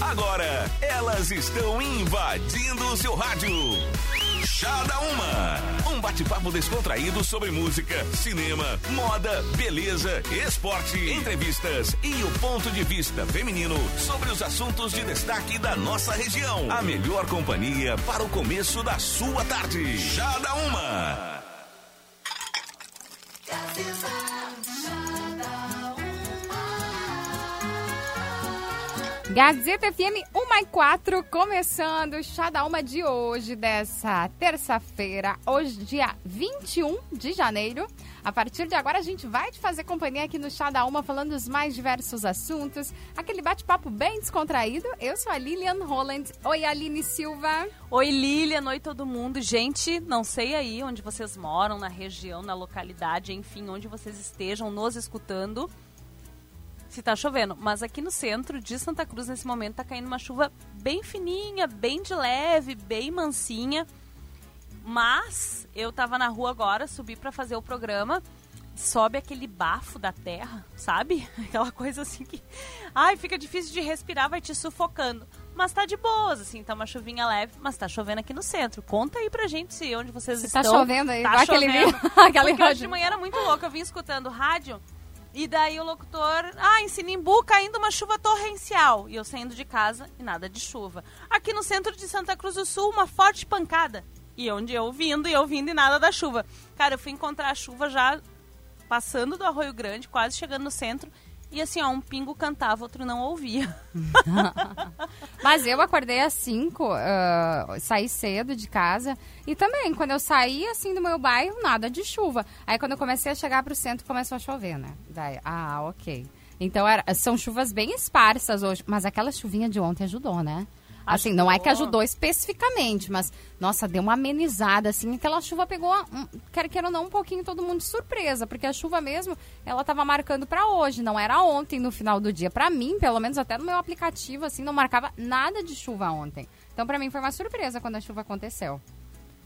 Agora, elas estão invadindo o seu rádio. Chá da Uma. Um bate-papo descontraído sobre música, cinema, moda, beleza, esporte, entrevistas e o ponto de vista feminino sobre os assuntos de destaque da nossa região. A melhor companhia para o começo da sua tarde. Chá da Uma. Gazeta FM 1 e 4, começando o Chá da Uma de hoje, dessa terça-feira, hoje, dia 21 de janeiro. A partir de agora, a gente vai te fazer companhia aqui no Chá da Uma, falando dos mais diversos assuntos, aquele bate-papo bem descontraído. Eu sou a Lilian Holland. Oi, Aline Silva. Oi, Lilian. Oi, todo mundo. Gente, não sei aí onde vocês moram, na região, na localidade, enfim, onde vocês estejam nos escutando se tá chovendo. Mas aqui no centro de Santa Cruz, nesse momento, tá caindo uma chuva bem fininha, bem de leve, bem mansinha. Mas eu tava na rua agora, subi para fazer o programa. Sobe aquele bafo da terra, sabe? Aquela coisa assim que. Ai, fica difícil de respirar, vai te sufocando. Mas tá de boas, assim, tá uma chuvinha leve, mas tá chovendo aqui no centro. Conta aí pra gente se onde vocês se estão. Tá chovendo aí, tá chovendo. Aquele... aquele Porque hoje de manhã era muito louco, eu vim escutando rádio. E daí o locutor, ah, em Sinimbu caindo uma chuva torrencial. E eu saindo de casa e nada de chuva. Aqui no centro de Santa Cruz do Sul, uma forte pancada. E onde eu vindo e eu vindo e nada da chuva. Cara, eu fui encontrar a chuva já passando do Arroio Grande, quase chegando no centro. E assim, ó, um pingo cantava, outro não ouvia. Mas eu acordei às 5, uh, saí cedo de casa. E também, quando eu saí, assim, do meu bairro, nada de chuva. Aí, quando eu comecei a chegar pro centro, começou a chover, né? Daí, ah, ok. Então, era, são chuvas bem esparsas hoje. Mas aquela chuvinha de ontem ajudou, né? Assim, não é que ajudou especificamente, mas, nossa, deu uma amenizada, assim. Aquela chuva pegou, um, quer queira ou não, um pouquinho todo mundo de surpresa, porque a chuva mesmo, ela tava marcando para hoje, não era ontem no final do dia. Para mim, pelo menos até no meu aplicativo, assim, não marcava nada de chuva ontem. Então, para mim, foi uma surpresa quando a chuva aconteceu.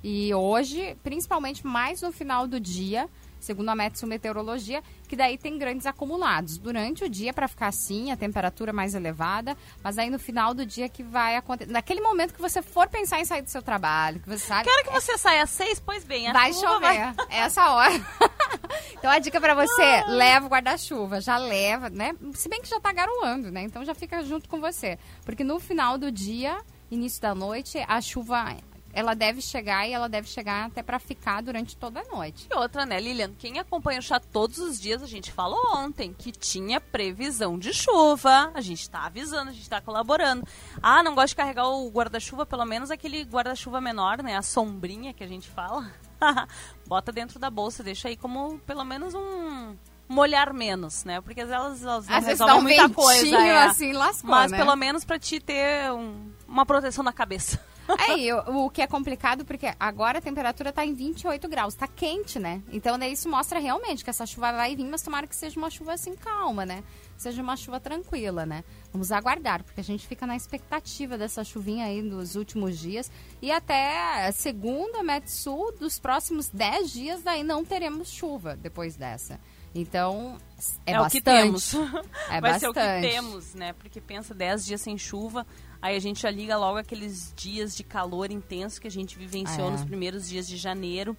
E hoje, principalmente mais no final do dia, segundo a Metsu Meteorologia, que daí tem grandes acumulados. Durante o dia, para ficar assim, a temperatura mais elevada, mas aí no final do dia que vai acontecer. Naquele momento que você for pensar em sair do seu trabalho, que você sabe. Quero que você saia às seis, pois bem, vai chover. Vai... É essa hora. então a dica para você, ah. leva o guarda-chuva, já leva, né? Se bem que já tá garoando, né? Então já fica junto com você. Porque no final do dia, início da noite, a chuva ela deve chegar e ela deve chegar até para ficar durante toda a noite. E outra, né, Lilian? Quem acompanha o chá todos os dias, a gente falou ontem que tinha previsão de chuva. A gente tá avisando, a gente tá colaborando. Ah, não gosta de carregar o guarda-chuva, pelo menos aquele guarda-chuva menor, né? A sombrinha que a gente fala. Bota dentro da bolsa, deixa aí como pelo menos um molhar menos, né? Porque elas, elas não resolvem um muita coisa. É. assim, lascou, Mas né? pelo menos para te ter um, uma proteção na cabeça. Aí, o, o, que é complicado, porque agora a temperatura está em 28 graus, está quente, né? Então, daí isso mostra realmente que essa chuva vai vir, mas tomara que seja uma chuva assim calma, né? Seja uma chuva tranquila, né? Vamos aguardar, porque a gente fica na expectativa dessa chuvinha aí nos últimos dias. E até segundo a Metsul, dos próximos 10 dias, daí não teremos chuva depois dessa. Então, é, é bastante. o que temos. É Vai bastante. ser o que temos, né? Porque pensa 10 dias sem chuva, aí a gente já liga logo aqueles dias de calor intenso que a gente vivenciou É. nos primeiros dias de janeiro.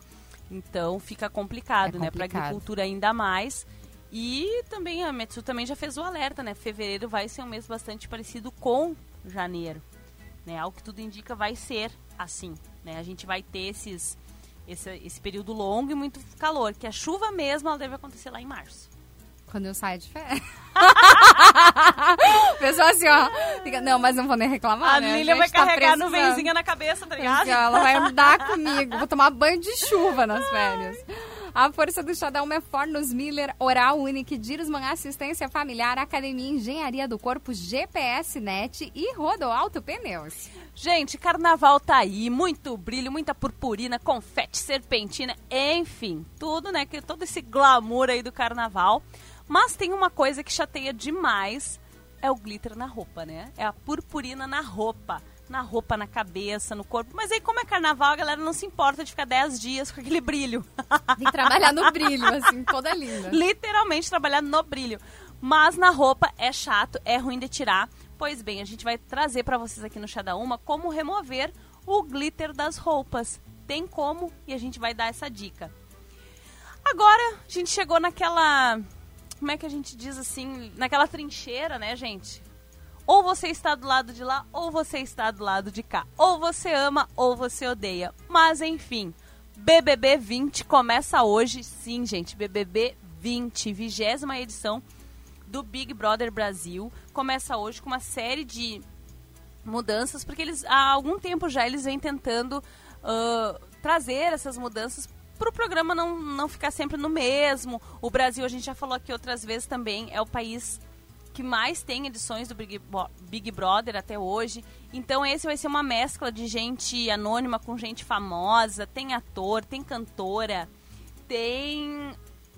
Então fica complicado, É né? Para complicado. agricultura ainda mais. E também a Metsu também já fez o alerta, né? Fevereiro vai ser um mês bastante parecido com janeiro, né? Ao que tudo indica vai ser assim, né? A gente vai ter esses esse, esse período longo e muito calor, que a chuva mesmo ela deve acontecer lá em março. Quando eu saio de férias. Pessoal assim, ó. Fica, não, mas não vou nem reclamar. A né? Lília vai tá carregar a precisando. nuvenzinha na cabeça, tá ligado? Assim, ó, Ela vai andar comigo. Vou tomar banho de chuva nas férias. A força do Xadão é Fornos Miller, Oral Unique, Dirosman Assistência Familiar, Academia Engenharia do Corpo, GPS Net e Rodo Alto Pneus. Gente, carnaval tá aí, muito brilho, muita purpurina, confete, serpentina, enfim, tudo, né? Que todo esse glamour aí do carnaval. Mas tem uma coisa que chateia demais, é o glitter na roupa, né? É a purpurina na roupa. Na roupa, na cabeça, no corpo. Mas aí, como é carnaval, a galera não se importa de ficar 10 dias com aquele brilho. Vem trabalhar no brilho, assim, toda linda. Literalmente trabalhar no brilho. Mas na roupa é chato, é ruim de tirar, Pois bem, a gente vai trazer para vocês aqui no Chá da Uma como remover o glitter das roupas. Tem como e a gente vai dar essa dica. Agora, a gente chegou naquela. Como é que a gente diz assim? Naquela trincheira, né, gente? Ou você está do lado de lá, ou você está do lado de cá. Ou você ama, ou você odeia. Mas enfim, BBB 20 começa hoje, sim, gente. BBB 20, vigésima edição do Big Brother Brasil. Começa hoje com uma série de mudanças, porque eles há algum tempo já eles vêm tentando uh, trazer essas mudanças para o programa não, não ficar sempre no mesmo. O Brasil, a gente já falou aqui outras vezes também, é o país que mais tem edições do Big, Bo Big Brother até hoje. Então esse vai ser uma mescla de gente anônima com gente famosa. Tem ator, tem cantora, tem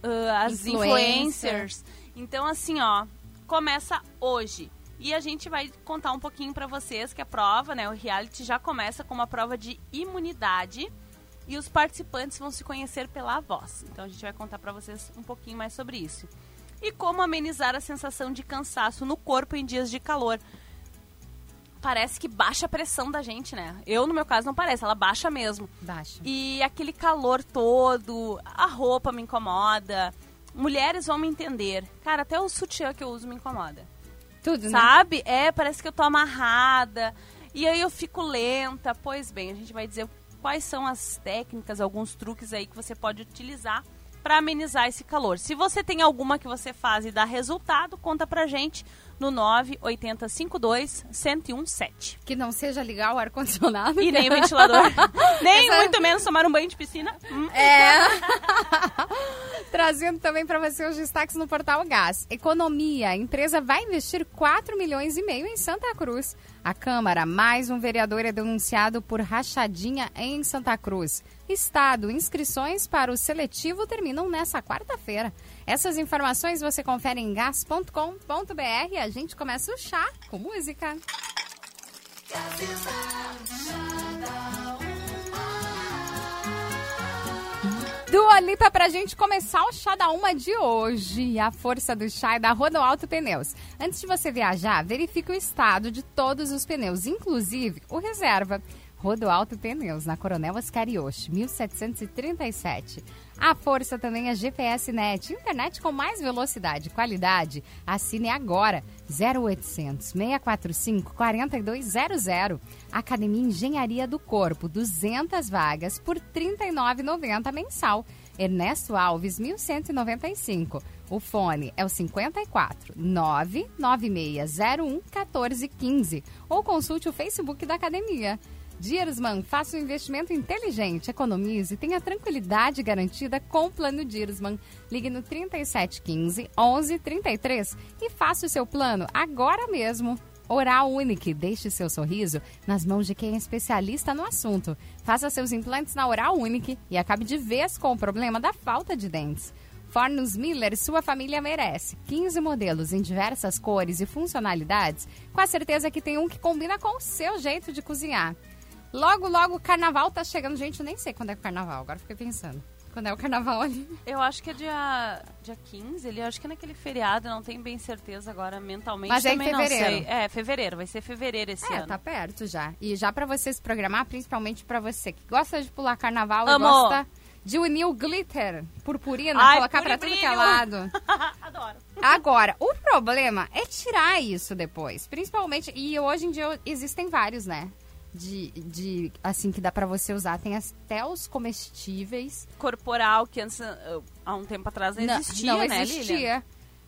uh, as Influencer. influencers. Então assim, ó, começa hoje. E a gente vai contar um pouquinho para vocês que a prova, né, o reality já começa com uma prova de imunidade e os participantes vão se conhecer pela voz. Então a gente vai contar para vocês um pouquinho mais sobre isso. E como amenizar a sensação de cansaço no corpo em dias de calor. Parece que baixa a pressão da gente, né? Eu, no meu caso, não parece, ela baixa mesmo. Baixa. E aquele calor todo, a roupa me incomoda. Mulheres vão me entender. Cara, até o sutiã que eu uso me incomoda. Tudo, né? Sabe? É, parece que eu tô amarrada. E aí eu fico lenta. Pois bem, a gente vai dizer quais são as técnicas, alguns truques aí que você pode utilizar para amenizar esse calor. Se você tem alguma que você faz e dá resultado, conta pra gente no 98052 1017. Que não seja ligar o ar-condicionado. E nem o ventilador. nem muito menos tomar um banho de piscina. Hum. É. Trazendo também para você os destaques no Portal Gás. Economia. A empresa vai investir 4 milhões e meio em Santa Cruz. A Câmara, mais um vereador é denunciado por rachadinha em Santa Cruz. Estado, inscrições para o seletivo terminam nessa quarta-feira. Essas informações você confere em gas.com.br. A gente começa o chá com música. Dua Lipa pra gente começar o chá da uma de hoje. A força do chá é da Rodoalto Pneus. Antes de você viajar, verifique o estado de todos os pneus, inclusive o reserva. Rodoalto Pneus, na Coronel Oscar Yoshi, 1737. A força também é GPS Net, internet com mais velocidade e qualidade. Assine agora, 0800 645 4200. Academia Engenharia do Corpo, 200 vagas por R$ 39,90 mensal. Ernesto Alves, 1195. O fone é o 54 99601 1415 ou consulte o Facebook da academia. Diersman, faça um investimento inteligente, economize e tenha tranquilidade garantida com o plano Diersman. Ligue no 3715 1133 e faça o seu plano agora mesmo. Oral Unique, deixe seu sorriso nas mãos de quem é especialista no assunto. Faça seus implantes na Oral Unique e acabe de vez com o problema da falta de dentes. Fornos Miller, sua família merece. 15 modelos em diversas cores e funcionalidades, com a certeza que tem um que combina com o seu jeito de cozinhar. Logo, logo o carnaval tá chegando. Gente, eu nem sei quando é o carnaval, agora fiquei pensando. Quando é o carnaval ali. Eu acho que é dia, dia 15, ele acho que é naquele feriado, não tenho bem certeza agora mentalmente. Mas é em fevereiro. sei. É, fevereiro, vai ser fevereiro esse É, ano. tá perto já. E já pra você se programar, principalmente pra você que gosta de pular carnaval e gosta de unir o glitter, purpurina, Ai, colocar pra puro tudo que é lado. Adoro. Agora, o problema é tirar isso depois. Principalmente, e hoje em dia existem vários, né? De, de assim, que dá pra você usar. Tem até os comestíveis. Corporal, que antes, há um tempo atrás não, existia, não né, Lilian? existia.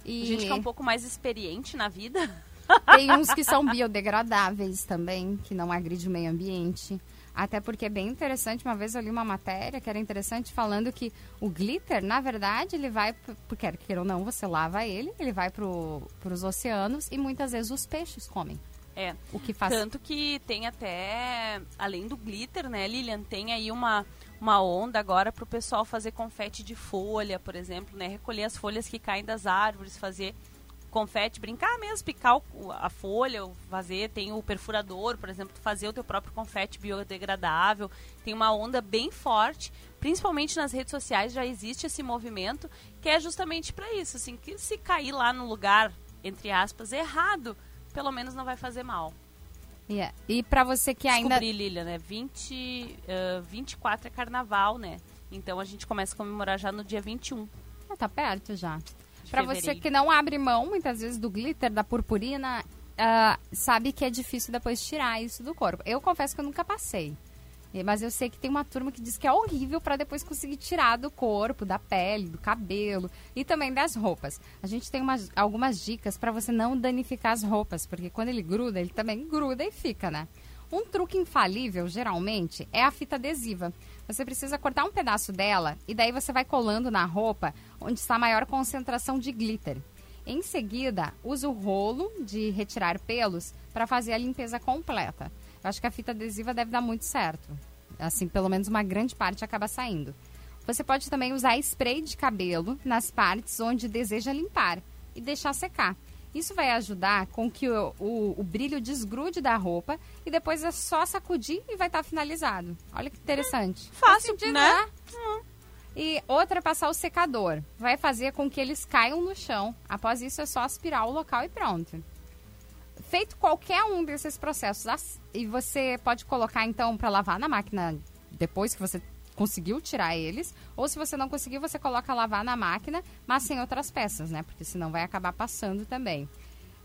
E A gente que é um pouco mais experiente na vida. Tem uns que são biodegradáveis também, que não agride o meio ambiente. Até porque é bem interessante, uma vez eu li uma matéria que era interessante falando que o glitter, na verdade, ele vai, porque quer queira ou não, você lava ele, ele vai para os oceanos e muitas vezes os peixes comem. É. O que faz... Tanto que tem até, além do glitter, né, Lilian, tem aí uma, uma onda agora pro pessoal fazer confete de folha, por exemplo, né? Recolher as folhas que caem das árvores, fazer confete, brincar mesmo, picar o- a folha, fazer, tem o perfurador, por exemplo, fazer o teu próprio confete biodegradável. Tem uma onda bem forte, principalmente nas redes sociais já existe esse movimento, que é justamente para isso, assim, que se cair lá no lugar, entre aspas, errado, o pelo menos não vai fazer mal. Yeah. E pra você que ainda. Descobri, Lilian, né? 20, uh, 24 é carnaval, né? Então a gente começa a comemorar já no dia 21. Ah, tá perto já. Pra você que não abre mão, muitas vezes, do glitter, da purpurina, ah, sabe que é difícil depois tirar isso do corpo. Eu confesso que eu nunca passei. Mas eu sei que tem uma turma que diz que é horrível pra depois conseguir tirar do corpo, da pele, do cabelo e também das roupas. A gente tem umas, algumas dicas pra você não danificar as roupas, porque quando ele gruda, ele também gruda e fica, né? Um truque infalível, geralmente, é a fita adesiva. Você precisa cortar um pedaço dela e daí você vai colando na roupa onde está a maior concentração de glitter. Em seguida, use o rolo de retirar pelos para fazer a limpeza completa. Eu acho que a fita adesiva deve dar muito certo. Assim, pelo menos uma grande parte acaba saindo. Você pode também usar spray de cabelo nas partes onde deseja limpar e deixar secar. Isso vai ajudar com que o, o- o brilho desgrude da roupa e depois é só sacudir e vai estar finalizado. Olha que interessante. Fácil, Faz sentido, né? E outra é passar o secador. Vai fazer com que eles caiam no chão. Após isso é só aspirar o local e pronto. Feito qualquer um desses processos, e você pode colocar então para lavar na máquina depois que você conseguiu tirar eles, ou se você não conseguiu, você coloca lavar na máquina, mas sem outras peças, né? Porque senão vai acabar passando também.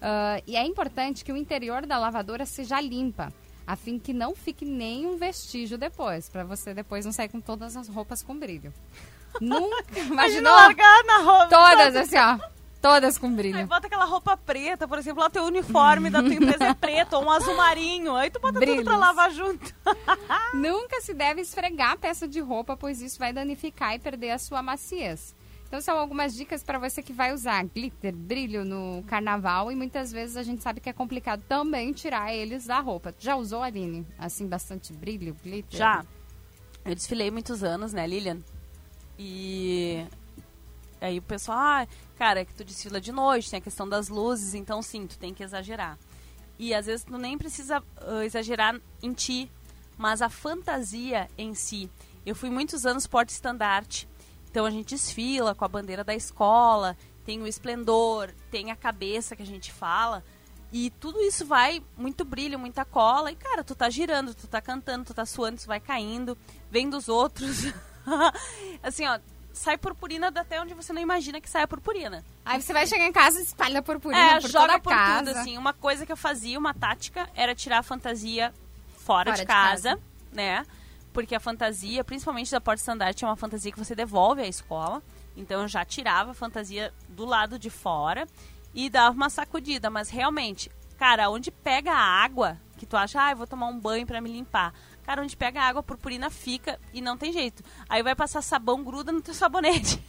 Ah, e é importante que o interior da lavadora seja limpa, a fim que não fique nenhum vestígio depois, para você depois não sair com todas as roupas com brilho. Nunca Imagina imaginou largar na roupa. todas assim, ó, todas com Aí brilho. bota aquela roupa preta, por exemplo, lá teu uniforme da tua empresa é preto, ou um azul marinho. Aí tu bota tudo Brilhos. pra lavar junto. Nunca se deve esfregar a peça de roupa, pois isso vai danificar e perder a sua maciez. Então são algumas dicas para você que vai usar glitter, brilho no carnaval e muitas vezes a gente sabe que é complicado também tirar eles da roupa. Já usou, Aline? Assim, bastante brilho, glitter? Já. Eu desfilei muitos anos, né, Lilian? E aí o pessoal, ah, cara, é que tu desfila de noite, tem a questão das luzes, então sim, tu tem que exagerar. E às vezes tu nem precisa ah, exagerar em ti, mas a fantasia em si. Eu fui muitos anos porte-estandarte, então a gente desfila com a bandeira da escola, tem o esplendor, tem a cabeça que a gente fala. E tudo isso vai, muito brilho, muita cola. E, cara, tu tá girando, tu tá cantando, tu tá suando, isso vai caindo, vem dos outros. assim, ó, sai purpurina até onde você não imagina que sai a purpurina. Aí você vai chegar em casa e espalha purpurina é, por joga toda a por casa. tudo, assim. Uma coisa que eu fazia, uma tática, era tirar a fantasia fora, Fora de, de casa, casa. né? Porque a fantasia, principalmente da porta estandarte, é uma fantasia que você devolve à escola. Então eu já tirava a fantasia do lado de fora e dava uma sacudida. Mas realmente, cara, onde pega a água, que tu acha, ah, eu vou tomar um banho pra me limpar. Cara, onde pega água, a purpurina fica e não tem jeito. Aí vai passar sabão, gruda no teu sabonete.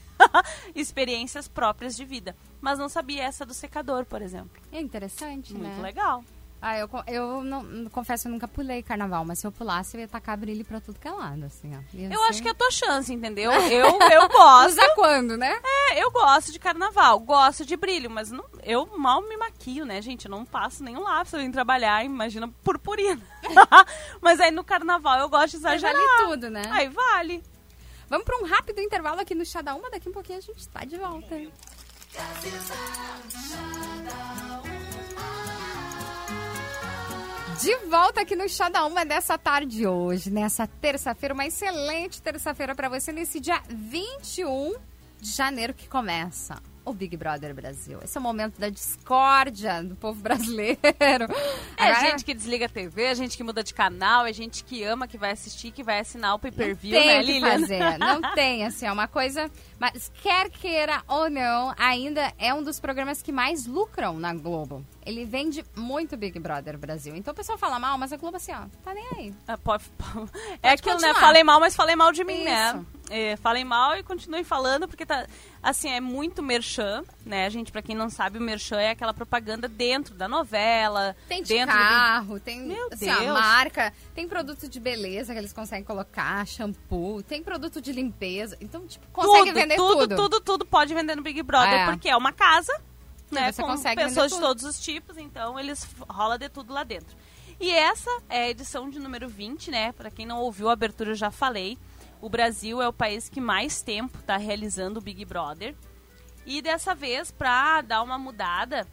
Experiências próprias de vida. Mas não sabia essa do secador, por exemplo. É interessante, Muito né? legal. Ah, eu, eu não, confesso, eu nunca pulei carnaval, mas se eu pulasse, eu ia tacar brilho pra tudo que é lado, assim, ó. Ia Eu ser- acho que é a tua chance, entendeu? Eu, eu gosto. Usa quando, né? É, eu gosto de carnaval, gosto de brilho, mas não, eu mal me maquio, né, gente? Eu não passo nenhum lápis eu vim trabalhar, imagina purpurina. mas aí no carnaval eu gosto de Aí exagerar. vale tudo, né? Aí vale. Vamos pra um rápido intervalo aqui no Chá da Uma, daqui um pouquinho a gente tá de volta. De volta aqui no Chá da Uma dessa tarde hoje, nessa terça-feira, uma excelente terça-feira pra você, nesse dia 21 de janeiro que começa o Big Brother Brasil. Esse é o momento da discórdia do povo brasileiro. É Agora- gente que desliga a TV, é gente que muda de canal, é gente que ama, que vai assistir, que vai assinar o pay-per-view, tem né, o que Lilian? fazer. Não tem, assim, é uma coisa... Mas quer queira ou não, ainda é um dos programas que mais lucram na Globo. Ele vende muito Big Brother Brasil. Então o pessoal fala mal, mas a Globo assim, ó, tá nem aí. Ah, pode- é aquilo, né? Falei mal, mas falei mal de mim, Isso. né? É, falei mal e continuei falando, porque tá. Assim, é muito merchan, né, gente? Pra quem não sabe, o merchan é aquela propaganda dentro da novela. Tem de dentro do- carro, tem Meu assim, a marca, tem produto de beleza que eles conseguem colocar, shampoo, tem produto de limpeza. Então, tipo, consegue tudo, vender tudo, tudo. tudo, tudo pode vender no Big Brother, É. porque é uma casa, né? você com pessoas de todos os tipos, então eles rola de tudo lá dentro. E essa é a edição de número 20, né? Pra quem não ouviu a abertura, eu já falei. O Brasil é o país que mais tempo tá realizando o Big Brother. E dessa vez, pra dar uma mudada,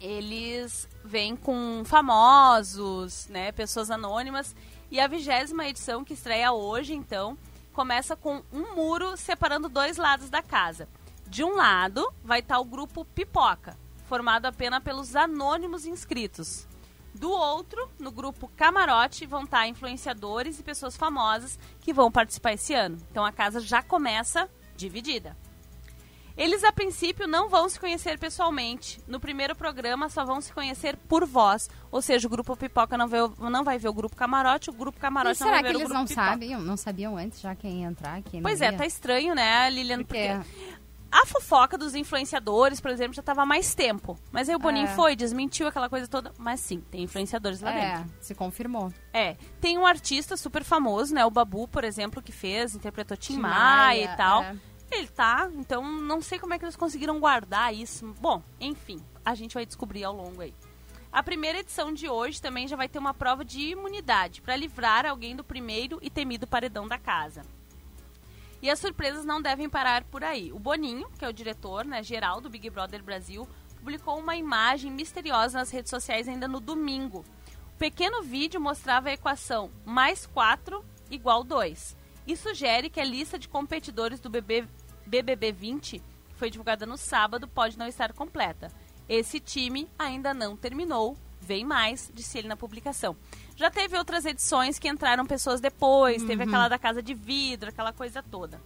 eles vem com famosos, né, pessoas anônimas. E a vigésima edição, que estreia hoje, então, começa com um muro separando dois lados da casa. De um lado vai estar o grupo Pipoca, formado apenas pelos anônimos inscritos. Do outro, no grupo Camarote, vão estar influenciadores e pessoas famosas que vão participar esse ano. Então a casa já começa dividida. Eles, a princípio, não vão se conhecer pessoalmente. No primeiro programa, só vão se conhecer por voz. Ou seja, o grupo Pipoca não, vê, não vai ver o grupo Camarote, o grupo Camarote não vai será ver que o eles grupo não Pipoca. sabiam, não sabiam antes já quem ia entrar, quem não Pois é, tá estranho, né, Lilian? Porque Porque a fofoca dos influenciadores, por exemplo, já tava há mais tempo. Mas aí o Boninho É. foi, desmentiu aquela coisa toda. Mas sim, tem influenciadores lá é, dentro. se confirmou. É. Tem um artista super famoso, né? O Babu, por exemplo, que fez, interpretou Tim, Tim Maia Maia, e tal. é. Ele tá, então não sei como é que eles conseguiram guardar isso. Bom, enfim, a gente vai descobrir ao longo aí. A primeira edição de hoje também já vai ter uma prova de imunidade para livrar alguém do primeiro e temido paredão da casa. E as surpresas não devem parar por aí. O Boninho, que é o diretor né, geral do Big Brother Brasil, publicou uma imagem misteriosa nas redes sociais ainda no domingo. O pequeno vídeo mostrava a equação mais 4 igual 2 e sugere que a lista de competidores do BB, BBB 20, que foi divulgada no sábado, pode não estar completa. Esse time ainda não terminou, vem mais, disse ele na publicação. Já teve outras edições que entraram pessoas depois, teve aquela da Casa de Vidro, aquela coisa toda.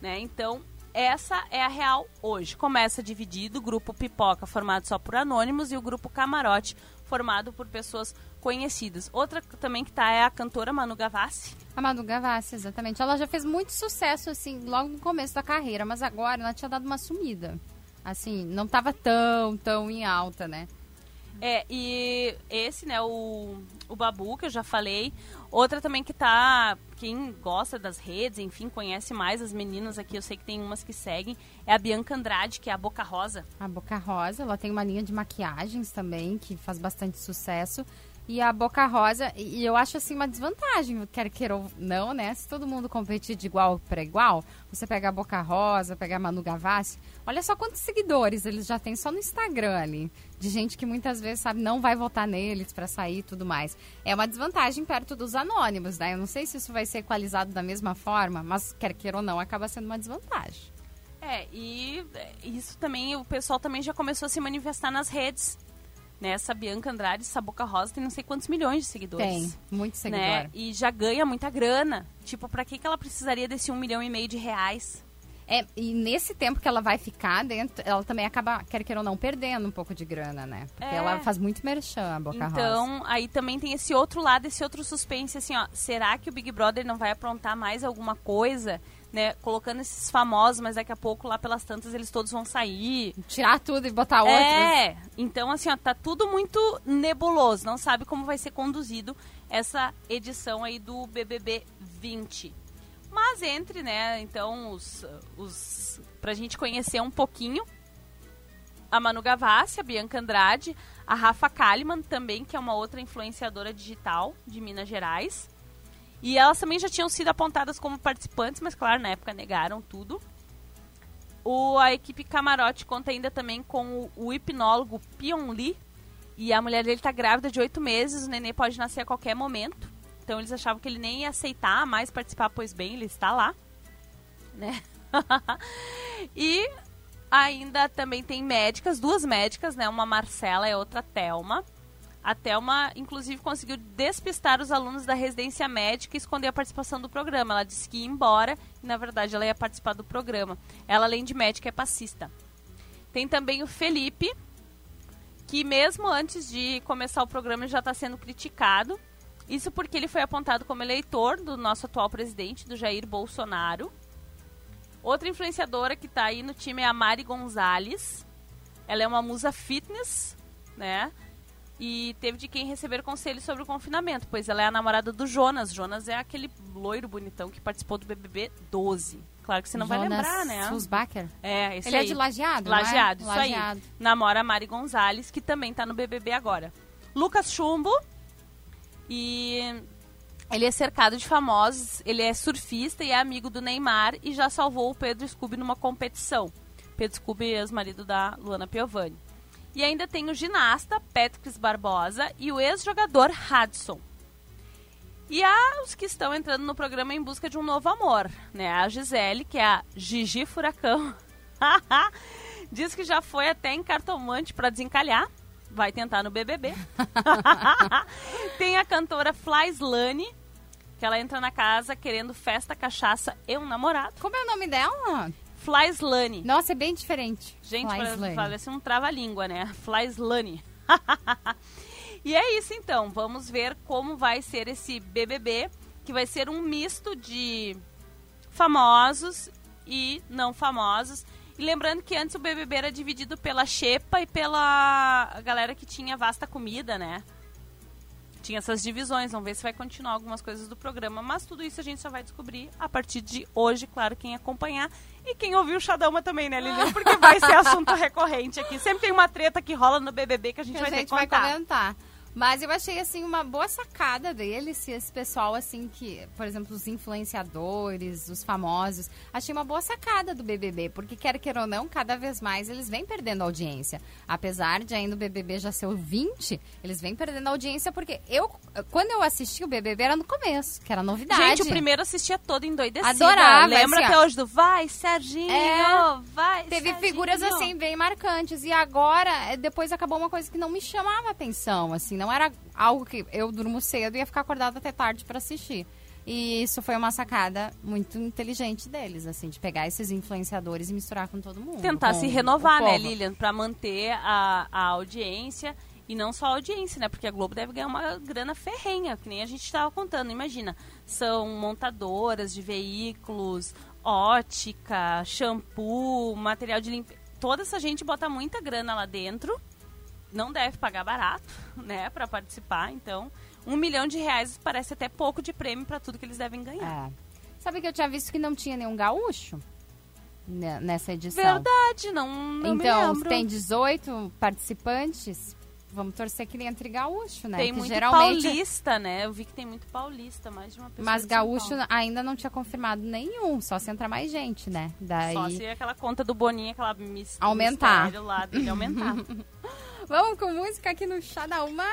Né? Então, essa é a real hoje. Começa dividido, o grupo Pipoca, formado só por anônimos, e o grupo Camarote, formado por pessoas conhecidas. Outra também que tá é a cantora Manu Gavassi. A Manu Gavassi, exatamente. Ela já fez muito sucesso, assim, logo no começo da carreira, mas agora ela tinha dado uma sumida. Assim, não tava tão, tão em alta, né? É, e esse, né, o, o Babu, que eu já falei. Outra também que tá. Quem gosta das redes, enfim, conhece mais as meninas aqui, eu sei que tem umas que seguem, é a Bianca Andrade, que é a Boca Rosa. A Boca Rosa, ela tem uma linha de maquiagens também, que faz bastante sucesso. E a Boca Rosa, e eu acho assim uma desvantagem, quer queira ou não, né? Se todo mundo competir de igual para igual, você pega a Boca Rosa, pega a Manu Gavassi, olha só quantos seguidores eles já têm só no Instagram ali. De gente que muitas vezes, sabe, não vai votar neles para sair e tudo mais. É uma desvantagem perto dos anônimos, né? Eu não sei se isso vai ser equalizado da mesma forma, mas quer queira ou não, acaba sendo uma desvantagem. É, e isso também, o pessoal também já começou a se manifestar nas redes. Né? Essa Bianca Andrade, essa Boca Rosa, tem não sei quantos milhões de seguidores. Tem, muito seguidor. né? E já ganha muita grana. Tipo, pra que, que ela precisaria desse um milhão e meio de reais? É, e nesse tempo que ela vai ficar dentro, ela também acaba, quer queira ou não, perdendo um pouco de grana, né? Porque É. ela faz muito merchan, a Boca Rosa. Então, aí também tem esse outro lado, esse outro suspense, assim, ó. Será que o Big Brother não vai aprontar mais alguma coisa, né? Colocando esses famosos, mas daqui a pouco, lá pelas tantas, eles todos vão sair. Tirar tudo e botar outros. É, então assim, ó, tá tudo muito nebuloso, não sabe como vai ser conduzido essa edição aí do BBB 20. Mas entre, né, então, os, os pra gente conhecer um pouquinho, a Manu Gavassi, a Bianca Andrade, a Rafa Kalimann também, que é uma outra influenciadora digital de Minas Gerais. E elas também já tinham sido apontadas como participantes, mas claro, na época negaram tudo. O, a equipe Camarote conta ainda também com o, o hipnólogo Pion Lee. E a mulher dele tá grávida de oito meses, o nenê pode nascer a qualquer momento. Então eles achavam que ele nem ia aceitar mais participar, pois bem, ele está lá. Né? e ainda também tem médicas, duas médicas, né? Uma Marcela e outra Thelma. A Thelma, inclusive, conseguiu despistar os alunos da residência médica e esconder a participação do programa. Ela disse que ia embora e, na verdade, ela ia participar do programa. Ela, além de médica, é passista. Tem também o Felipe, que mesmo antes de começar o programa já está sendo criticado. Isso porque ele foi apontado como eleitor do nosso atual presidente, do Jair Bolsonaro. Outra influenciadora que está aí no time é a Mari Gonzalez. Ela é uma musa fitness, né? E teve de quem receber conselhos sobre o confinamento, pois ela é a namorada do Jonas. Jonas é aquele loiro bonitão que participou do BBB 12. Claro que você não vai Jonas lembrar, né? Susbacher. É, esse Ele aí. é de Lajeado, é? Lajeado, isso Lajeado. aí. Namora a Mari Gonzalez, que também tá no BBB agora. Lucas Chumbo. E ele é cercado de famosos. Ele é surfista e é amigo do Neymar e já salvou o Pedro Scooby numa competição. Pedro Scooby é ex-marido da Luana Piovani. E ainda tem o ginasta Patrick Barbosa e o ex-jogador Hudson. E há os que estão entrando no programa em busca de um novo amor, né? A Gisele, que é a Gigi Furacão, diz que já foi até em cartomante para desencalhar. Vai tentar no BBB. Tem a cantora Flyslane, que ela entra na casa querendo festa, cachaça e um namorado. Como é o nome dela? Flyslane. Nossa, é bem diferente. Gente, parece um trava-língua, né? Flyslane. e é isso então, vamos ver como vai ser esse BBB, que vai ser um misto de famosos e não famosos. E lembrando que antes o BBB era dividido pela Xepa e pela galera que tinha vasta comida, né? Tinha essas divisões, vamos ver se vai continuar algumas coisas do programa, mas tudo isso a gente só vai descobrir a partir de hoje, claro, quem acompanhar e quem ouviu o Xadama também, né, Lilian? Porque vai ser assunto recorrente aqui. Sempre tem uma treta que rola no BBB que a gente Que vai a ter gente que vai comentar. Mas eu achei, assim, uma boa sacada dele, se esse pessoal, assim, que, por exemplo, os influenciadores, os famosos, achei uma boa sacada do BBB, porque quer queira ou não, cada vez mais eles vêm perdendo audiência. Apesar de ainda o BBB já ser o 20, eles vêm perdendo audiência, porque eu, quando eu assisti o BBB, era no começo, que era novidade. Gente, o primeiro assistia todo endoidecido. Adorava, Lembra assim, até hoje do Vai, Serginho, É. vai, Teve Serginho. figuras assim bem marcantes e agora eh, depois acabou uma coisa que não me chamava atenção, assim, não era algo que eu durmo cedo e ia ficar acordada até tarde para assistir. E isso foi uma sacada muito inteligente deles, assim, de pegar esses influenciadores e misturar com todo mundo. Tentar se renovar, né. Lilian? Pra manter a, a audiência. E não só a audiência, né? Porque a Globo deve ganhar uma grana ferrenha, que nem a gente estava contando. Imagina, são montadoras de veículos, ótica, shampoo, material de limpeza. Toda essa gente bota muita grana lá dentro. Não deve pagar barato, né? Pra participar. Então, um milhão de reais parece até pouco de prêmio pra tudo que eles devem ganhar. É. Sabe que eu tinha visto que não tinha nenhum gaúcho ne- nessa edição? Verdade, não, não então, tem 18 participantes. Vamos torcer que ele entre gaúcho, né? Tem muito geralmente paulista, né? Eu vi que tem muito paulista, mais de uma pessoa. Mas gaúcho ainda não tinha confirmado nenhum, só se entrar mais gente, né? Daí. Só se aquela conta do Boninho, aquela mis... Aumentar. lá dele aumentar. Vamos com música aqui no Chá da Uma.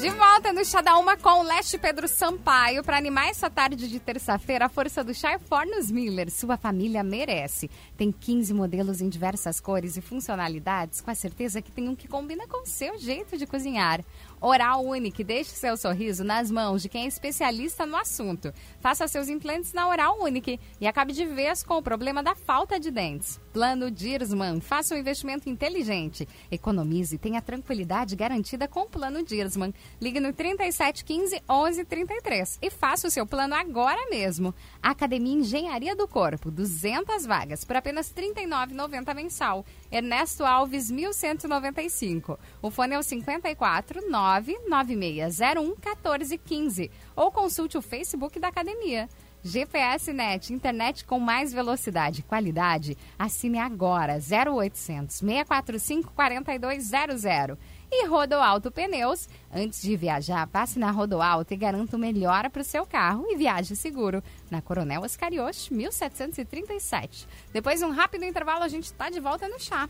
De volta no Chá da Uma com o Leste Pedro Sampaio para animar essa tarde de terça-feira. A força do chá é Fornos Miller. Sua família merece. Tem 15 modelos em diversas cores e funcionalidades, com a certeza que tem um que combina com o seu jeito de cozinhar. Oral Unique, deixe seu sorriso nas mãos de quem é especialista no assunto. Faça seus implantes na Oral Unique e acabe de vez com o problema da falta de dentes. Plano Dirsman, faça um investimento inteligente. Economize e tenha tranquilidade garantida com o Plano Dirsman. Ligue no 3715 1133 e faça o seu plano agora mesmo. Academia Engenharia do Corpo, 200 vagas por apenas R$ 39,90 mensal. Ernesto Alves, 1195. O fone é o 54 99601 1415 ou consulte o Facebook da academia. GPS Net, internet com mais velocidade e qualidade. Assine agora 0800 645 4200. E Rodoalto Pneus. Antes de viajar, passe na Rodoalto e garanta o melhor para o seu carro e viaje seguro. Na Coronel Oscarioche, 1737. Depois de um rápido intervalo, a gente está de volta no chá.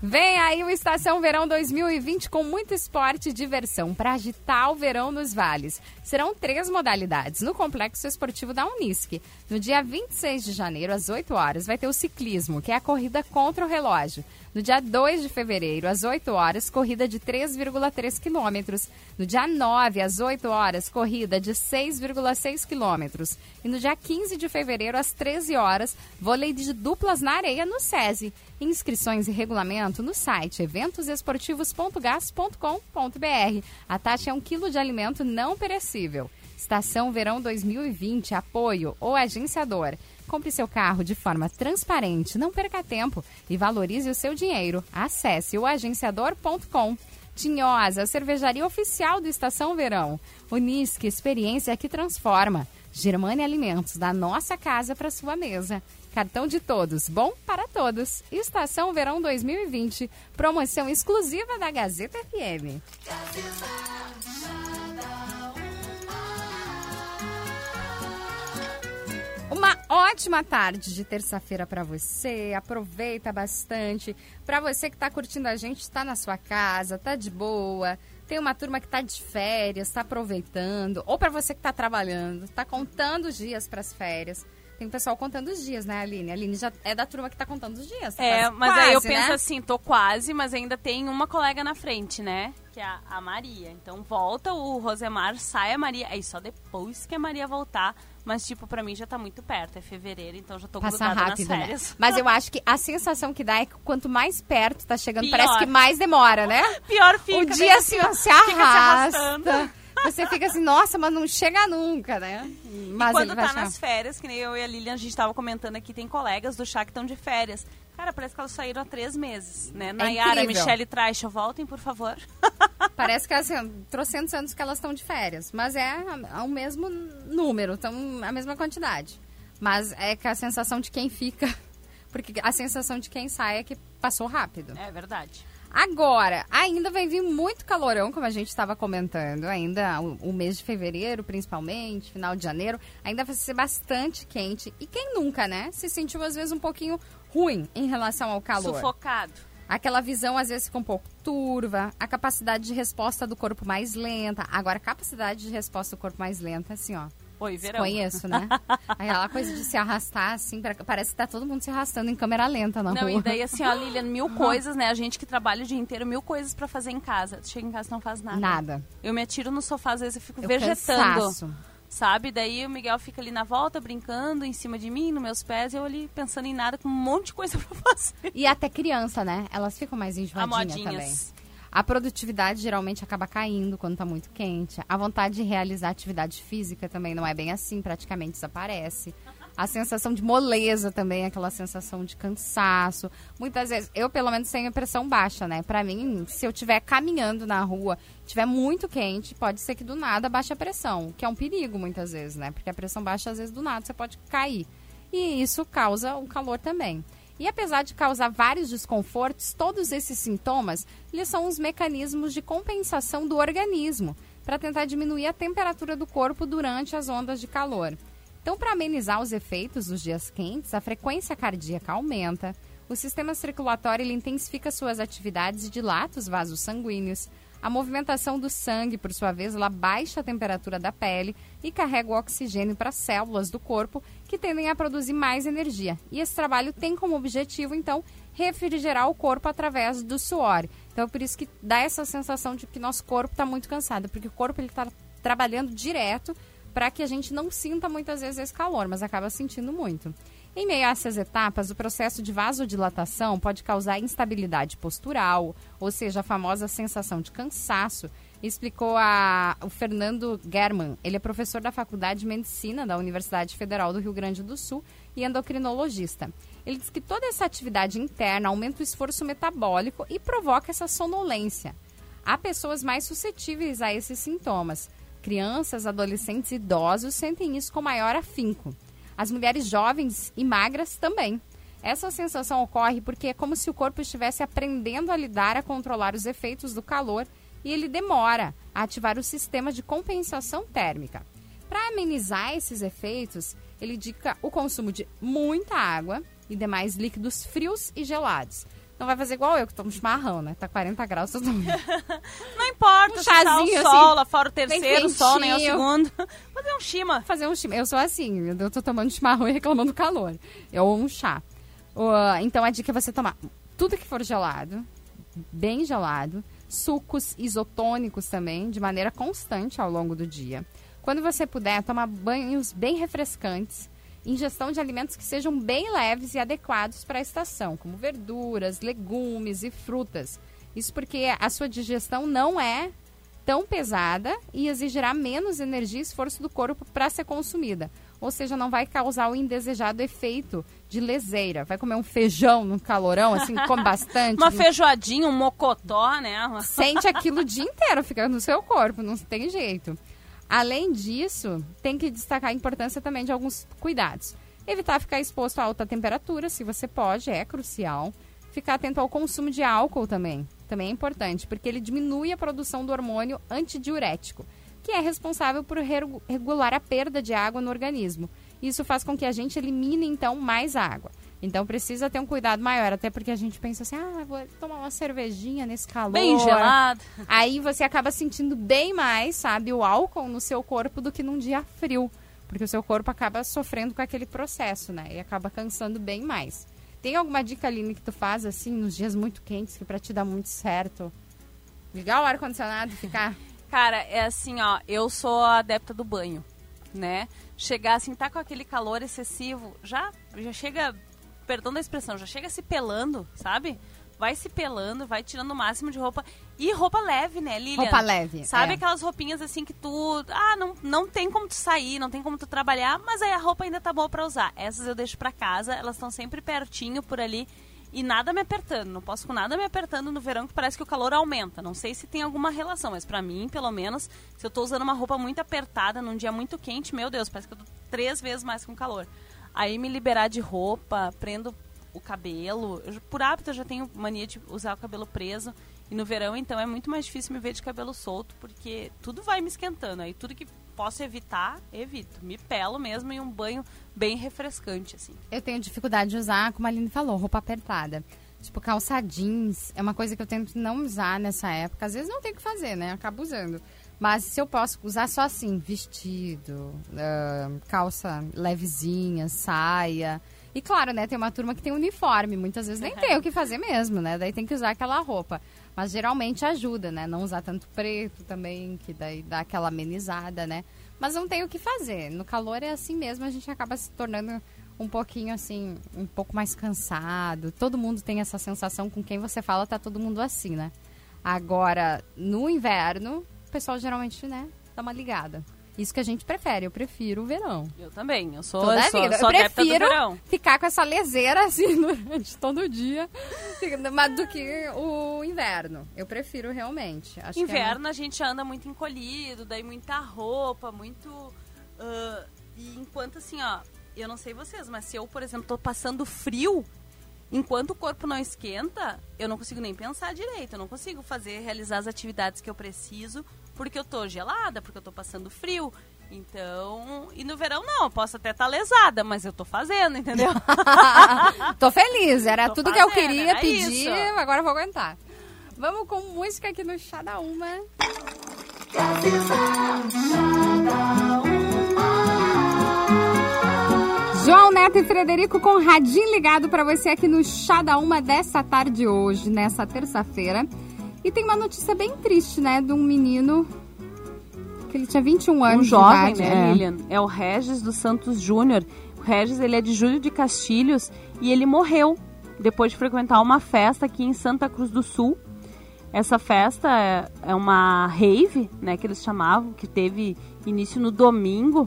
Vem aí o Estação Verão 2020 com muito esporte e diversão para agitar o verão nos vales. Serão três modalidades no Complexo Esportivo da Unisc. No dia 26 de janeiro, às 8 horas, vai ter o ciclismo, que é a corrida contra o relógio. No dia 2 de fevereiro, às 8 horas, corrida de 3,3 quilômetros. No dia 9, às 8 horas, corrida de 6,6 quilômetros. E no dia 15 de fevereiro, às 13 horas, vôlei de duplas na areia no SESI. Inscrições e regulamento no site eventosesportivos.gas.com.br. A taxa é um quilo de alimento não perecível. Estação Verão 2020, apoio ou agenciador. Compre seu carro de forma transparente, não perca tempo e valorize o seu dinheiro. Acesse o agenciador.com. Tinhosa, cervejaria oficial do Estação Verão. Unisque, experiência que transforma. Germânia Alimentos, da nossa casa para sua mesa. Cartão de todos, bom para todos. Estação Verão 2020, promoção exclusiva da Gazeta FM. Uma ótima tarde de terça-feira para você. Aproveita bastante. Para você que está curtindo a gente, está na sua casa, tá de boa. Tem uma turma que está de férias, está aproveitando. Ou para você que está trabalhando, está contando os dias para as férias. Tem o pessoal contando os dias, né, Aline? A Aline já é da turma que tá contando os dias. Tá É, quase, mas aí eu quase, penso né? assim, tô quase, mas ainda tem uma colega na frente, né? Que é a, a Maria. Então volta o Rosemar, sai a Maria. Aí só depois que a Maria voltar. Mas, tipo, pra mim já tá muito perto. É fevereiro, então já tô Passa rápido, nas né? férias. Mas eu acho que a sensação que dá é que quanto mais perto tá chegando, Pior. parece que mais demora, né? Pior fica. o né? dia assim, se Fica se arrasta. arrastando. Você fica assim, nossa, mas não chega nunca, né? Mas e quando tá nas férias, que nem eu e a Lilian, a gente tava comentando aqui, tem colegas do chá que estão de férias. Cara, parece que elas saíram há três meses, né? Nayara, É incrível. Michelle Traixa, voltem, por favor. Parece que assim, trocentos anos que elas estão de férias. Mas é a- o mesmo número, então a mesma quantidade. Mas é que a sensação de quem fica. Porque a sensação de quem sai é que passou rápido. É verdade. Agora, ainda vai vir muito calorão, como a gente estava comentando, ainda o, o mês de fevereiro, principalmente, final de janeiro, ainda vai ser bastante quente. E quem nunca, né, se sentiu às vezes um pouquinho ruim em relação ao calor? Sufocado. Aquela visão às vezes fica um pouco turva, a capacidade de resposta do corpo mais lenta. Agora, a capacidade de resposta do corpo mais lenta, assim, ó. Oi, verão. Conheço, né? Aquela coisa de se arrastar, assim, pra- parece que tá todo mundo se arrastando em câmera lenta na Não, rua. e daí assim, ó, Lilian, mil coisas, né? A gente que trabalha o dia inteiro, mil coisas pra fazer em casa. Chega em casa e não faz nada. Nada. Eu me atiro no sofá, às vezes eu fico Eu vegetando. cansaço. Sabe? Daí o Miguel fica ali na volta, brincando em cima de mim, nos meus pés, e eu ali pensando em nada, com um monte de coisa pra fazer. E até criança, né? Elas ficam mais enjoadinhas também. A produtividade geralmente acaba caindo quando tá muito quente. A vontade de realizar atividade física também não é bem assim, praticamente desaparece. A sensação de moleza também, aquela sensação de cansaço. Muitas vezes, eu pelo menos tenho pressão baixa, né? Pra mim, se eu estiver caminhando na rua, tiver muito quente, pode ser que do nada baixe a pressão, que é um perigo muitas vezes, né? Porque a pressão baixa, às vezes, do nada você pode cair. E isso causa o calor também. E apesar de causar vários desconfortos, todos esses sintomas, eles são os mecanismos de compensação do organismo para tentar diminuir a temperatura do corpo durante as ondas de calor. Então, para amenizar os efeitos dos dias quentes, a frequência cardíaca aumenta, o sistema circulatório intensifica suas atividades e dilata os vasos sanguíneos. A movimentação do sangue, por sua vez, ela baixa a temperatura da pele e carrega o oxigênio para as células do corpo que tendem a produzir mais energia. E esse trabalho tem como objetivo, então, refrigerar o corpo através do suor. Então, é por isso que dá essa sensação de que nosso corpo está muito cansado, porque o corpo está trabalhando direto para que a gente não sinta muitas vezes esse calor, mas acaba sentindo muito. Em meio a essas etapas, o processo de vasodilatação pode causar instabilidade postural, ou seja, a famosa sensação de cansaço, explicou a, o Fernando German. Ele é professor da Faculdade de Medicina da Universidade Federal do Rio Grande do Sul e endocrinologista. Ele diz que toda essa atividade interna aumenta o esforço metabólico e provoca essa sonolência. Há pessoas mais suscetíveis a esses sintomas. Crianças, adolescentes e idosos sentem isso com maior afinco. As mulheres jovens e magras também. Essa sensação ocorre porque é como se o corpo estivesse aprendendo a lidar a controlar os efeitos do calor e ele demora a ativar o sistema de compensação térmica. Para amenizar esses efeitos, ele indica o consumo de muita água e demais líquidos frios e gelados. Não vai fazer igual eu, que tomo chimarrão, né? Tá 40 graus, todo mundo. Não importa Um se tá o chazinho, sol, assim, lá fora o terceiro bem sol, nem o segundo. Fazer um chima. fazer um chimarrão. Eu sou assim, eu tô tomando chimarrão e reclamando do calor. Ou um chá. Então a dica é você tomar tudo que for gelado, bem gelado, sucos isotônicos também, de maneira constante ao longo do dia. Quando você puder, tomar banhos bem refrescantes, ingestão de alimentos que sejam bem leves e adequados para a estação, como verduras, legumes e frutas. Isso porque a sua digestão não é tão pesada e exigirá menos energia e esforço do corpo para ser consumida. Ou seja, não vai causar o indesejado efeito de leseira. Vai comer um feijão no calorão, assim, come bastante. Uma não- feijoadinha, um mocotó, né? sente aquilo o dia inteiro, fica no seu corpo, não tem jeito. Além disso, tem que destacar a importância também de alguns cuidados. Evitar ficar exposto a alta temperatura, se você pode, é crucial. Ficar atento ao consumo de álcool também, também é importante, porque ele diminui a produção do hormônio antidiurético, que é responsável por regu- regular a perda de água no organismo. Isso faz com que a gente elimine, então, mais água. Então precisa ter um cuidado maior, até porque a gente pensa assim, ah, vou tomar uma cervejinha nesse calor. Bem gelado. Aí você acaba sentindo bem mais, sabe, o álcool no seu corpo do que num dia frio. Porque o seu corpo acaba sofrendo com aquele processo, né? E acaba cansando bem mais. Tem alguma dica, Aline, que tu faz, assim, nos dias muito quentes, que pra te dar muito certo? Ligar o ar-condicionado e ficar... Cara, é assim, ó, eu sou adepta do banho, né? Chegar assim, tá com aquele calor excessivo, já, já chega, perdão da expressão, já chega se pelando, sabe? Vai se pelando, vai tirando o máximo de roupa. E roupa leve, né, Lilian? Roupa leve, Sabe é. aquelas roupinhas assim que tu. Ah, não, não tem como tu sair, não tem como tu trabalhar, mas aí a roupa ainda tá boa pra usar. Essas eu deixo pra casa, elas estão sempre pertinho por ali e nada me apertando. Não posso com nada me apertando no verão que parece que o calor aumenta. Não sei se tem alguma relação, mas pra mim, pelo menos, se eu tô usando uma roupa muito apertada num dia muito quente, meu Deus, parece que eu tô três vezes mais com calor. Aí me liberar de roupa, prendo o cabelo. Eu, por hábito, eu já tenho mania de usar o cabelo preso. E no verão, então, é muito mais difícil me ver de cabelo solto, porque tudo vai me esquentando. Aí tudo que posso evitar, evito. Me pelo mesmo em um banho bem refrescante, assim. Eu tenho dificuldade de usar, como a Aline falou, roupa apertada. Tipo, calça jeans é uma coisa que eu tento não usar nessa época. Às vezes não tem o que fazer, né? Acabo usando. Mas se eu posso usar só assim, vestido, ah, calça levezinha, saia. E claro, né, tem uma turma que tem uniforme, muitas vezes nem tem o que fazer mesmo, né? Daí tem que usar aquela roupa. Mas geralmente ajuda, né? Não usar tanto preto também, que daí dá aquela amenizada, né? Mas não tem o que fazer. No calor é assim mesmo, a gente acaba se tornando um pouquinho assim, um pouco mais cansado. Todo mundo tem essa sensação com quem você fala, tá todo mundo assim, né? Agora, no inverno, o pessoal geralmente, né, dá uma ligada. Isso que a gente prefere, eu prefiro o verão. Eu também. Eu sou, Toda eu sou, vida. sou eu prefiro verão. ficar com essa leseira assim durante todo o dia mas do que o inverno. Eu prefiro realmente. Acho é Inverno a gente anda muito encolhido, daí muita roupa, muito. ah, e enquanto assim, ó, eu não sei vocês, mas se eu, por exemplo, tô passando frio, enquanto o corpo não esquenta, eu não consigo nem pensar direito, eu não consigo fazer, realizar as atividades que eu preciso, porque eu tô gelada, porque eu tô passando frio. Então, e no verão não, eu posso até estar lesada, mas eu tô fazendo, entendeu? Tô feliz, era Tô tudo que eu fazendo, queria era pedir, isso. agora eu vou aguentar. Vamos com música aqui no Chá da Uma. João Neto e Frederico com radinho ligado para você aqui no Chá da Uma dessa tarde hoje, nessa terça-feira. E tem uma notícia bem triste, né, de um menino que ele tinha 21 anos Um de jovem, idade. né, é. Lilian? É o Regis dos Santos Júnior. O Regis, ele é de Júlio de Castilhos e ele morreu depois de frequentar uma festa aqui em Santa Cruz do Sul. Essa festa é- é uma rave, né, que eles chamavam, que teve início no domingo.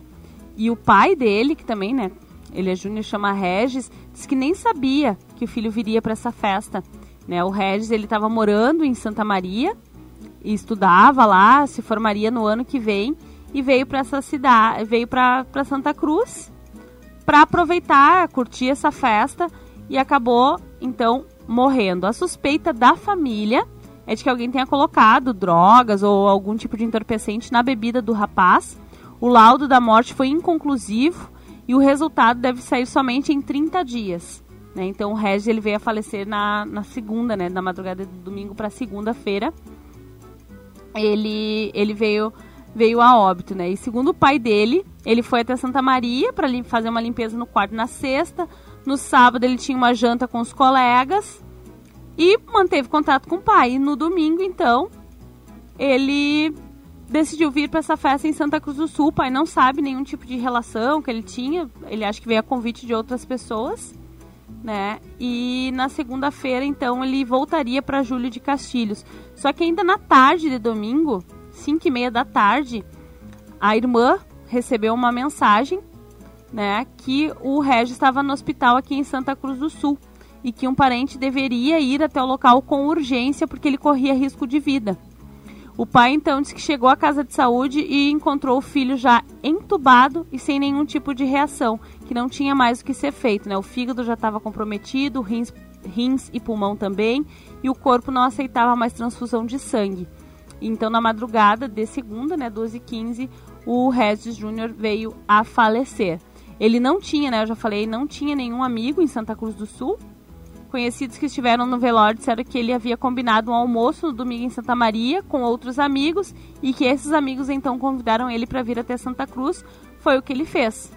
E o pai dele, que também, né, ele é Júnior, chama Regis, disse que nem sabia que o filho viria para essa festa. Né? O Regis, ele estava morando em Santa Maria e estudava lá, se formaria no ano que vem e veio para essa cidade, veio para Santa Cruz para aproveitar, curtir essa festa e acabou então morrendo. A suspeita da família é de que alguém tenha colocado drogas ou algum tipo de entorpecente na bebida do rapaz. O laudo da morte foi inconclusivo e o resultado deve sair somente em 30 dias. né? Então o Regis ele veio a falecer na, na segunda, né, na madrugada do domingo para segunda-feira. Ele, ele veio veio a óbito, né? E segundo o pai dele, ele foi até Santa Maria para fazer uma limpeza no quarto na sexta. No sábado ele tinha uma janta com os colegas e manteve contato com o pai. E no domingo, então, ele decidiu vir para essa festa em Santa Cruz do Sul. O pai não sabe nenhum tipo de relação que ele tinha. Ele acha que veio a convite de outras pessoas, né? E na segunda-feira, então, ele voltaria para Júlio de Castilhos. Só que ainda na tarde de domingo, 5 e meia da tarde, a irmã recebeu uma mensagem, né, que o Regis estava no hospital aqui em Santa Cruz do Sul e que um parente deveria ir até o local com urgência porque ele corria risco de vida. O pai então disse que chegou à casa de saúde e encontrou o filho já entubado e sem nenhum tipo de reação, que não tinha mais o que ser feito, né? O fígado já estava comprometido, rins, rins e pulmão também, e o corpo não aceitava mais transfusão de sangue. Então, na madrugada de segunda, né, 12h15, o Regis Júnior veio a falecer. Ele não tinha, né? Eu já falei, não tinha nenhum amigo em Santa Cruz do Sul. Conhecidos que estiveram no velório disseram que ele havia combinado um almoço no domingo em Santa Maria com outros amigos e que esses amigos então convidaram ele para vir até Santa Cruz. Foi o que ele fez.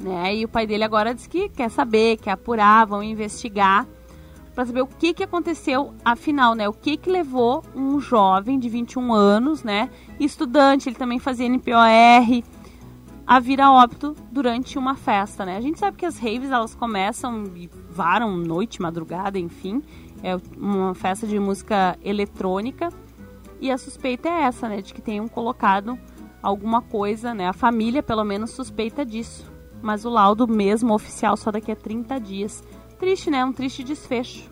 Né? E o pai dele agora diz que quer saber, quer apurar, vão investigar para saber o que, que aconteceu afinal, né? O que que levou um jovem de 21 anos, né, estudante, ele também fazia NPOR, a vir a óbito durante uma festa, né? A gente sabe que as raves elas começam e varam noite, madrugada, enfim, é uma festa de música eletrônica e a suspeita é essa, né, de que tenham colocado alguma coisa, né? A família pelo menos suspeita disso, mas o laudo mesmo oficial só daqui a 30 dias. Triste, né? Um triste desfecho.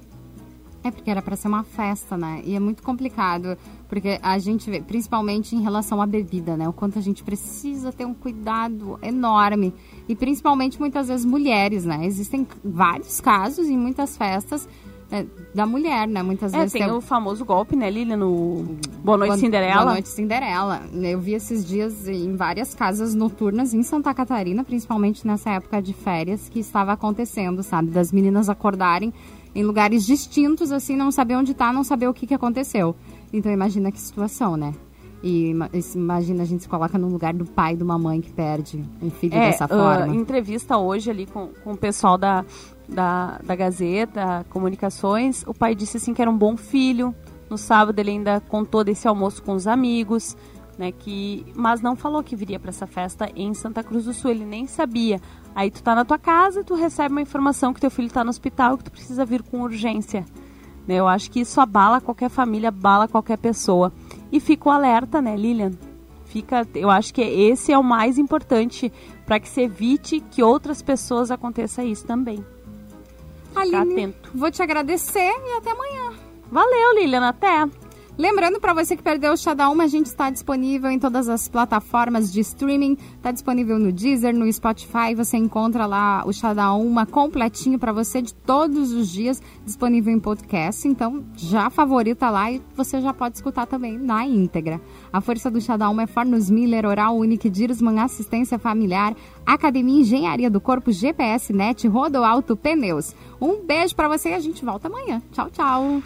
É porque era para ser uma festa, né? E é muito complicado, porque a gente vê, principalmente em relação à bebida, né? O quanto a gente precisa ter um cuidado enorme. E principalmente muitas vezes mulheres, né? Existem vários casos em muitas festas é, da mulher, né? Muitas é, vezes tem, tem o famoso golpe, né, Lilian, no Boa Noite Cinderela. Boa Noite Cinderela. Eu vi esses dias em várias casas noturnas em Santa Catarina, principalmente nessa época de férias, que estava acontecendo, sabe? Das meninas acordarem em lugares distintos, assim, não saber onde tá, não saber o que, que aconteceu. Então imagina que situação, né? E imagina a gente se coloca no lugar do pai de uma mãe que perde um filho é, dessa forma. Uh, entrevista hoje ali com, com o pessoal da, da, da Gazeta, Comunicações, o pai disse assim que era um bom filho. No sábado ele ainda contou desse almoço com os amigos, né? Que, mas não falou que viria para essa festa em Santa Cruz do Sul, ele nem sabia. Aí tu tá na tua casa, tu recebe uma informação que teu filho tá no hospital e que tu precisa vir com urgência. Né? Eu acho que isso abala qualquer família, abala qualquer pessoa. E fica o alerta, né, Lilian? Fica, eu acho que esse é o mais importante para que se evite que outras pessoas aconteça isso também. Aline, atento. vou te agradecer e até amanhã. Valeu, Lilian, até. Lembrando para você que perdeu o Chá da Uma, a gente está disponível em todas as plataformas de streaming. Está disponível no Deezer, no Spotify. Você encontra lá o Chá da Uma completinho para você de todos os dias, disponível em podcast. Então, já favorita lá e você já pode escutar também na íntegra. A força do Chá da Uma é Fornos Miller, Oral Unique, Dirosman Assistência Familiar, Academia Engenharia do Corpo, GPS Net, Rodoalto Pneus. Um beijo para você e a gente volta amanhã. Tchau, tchau.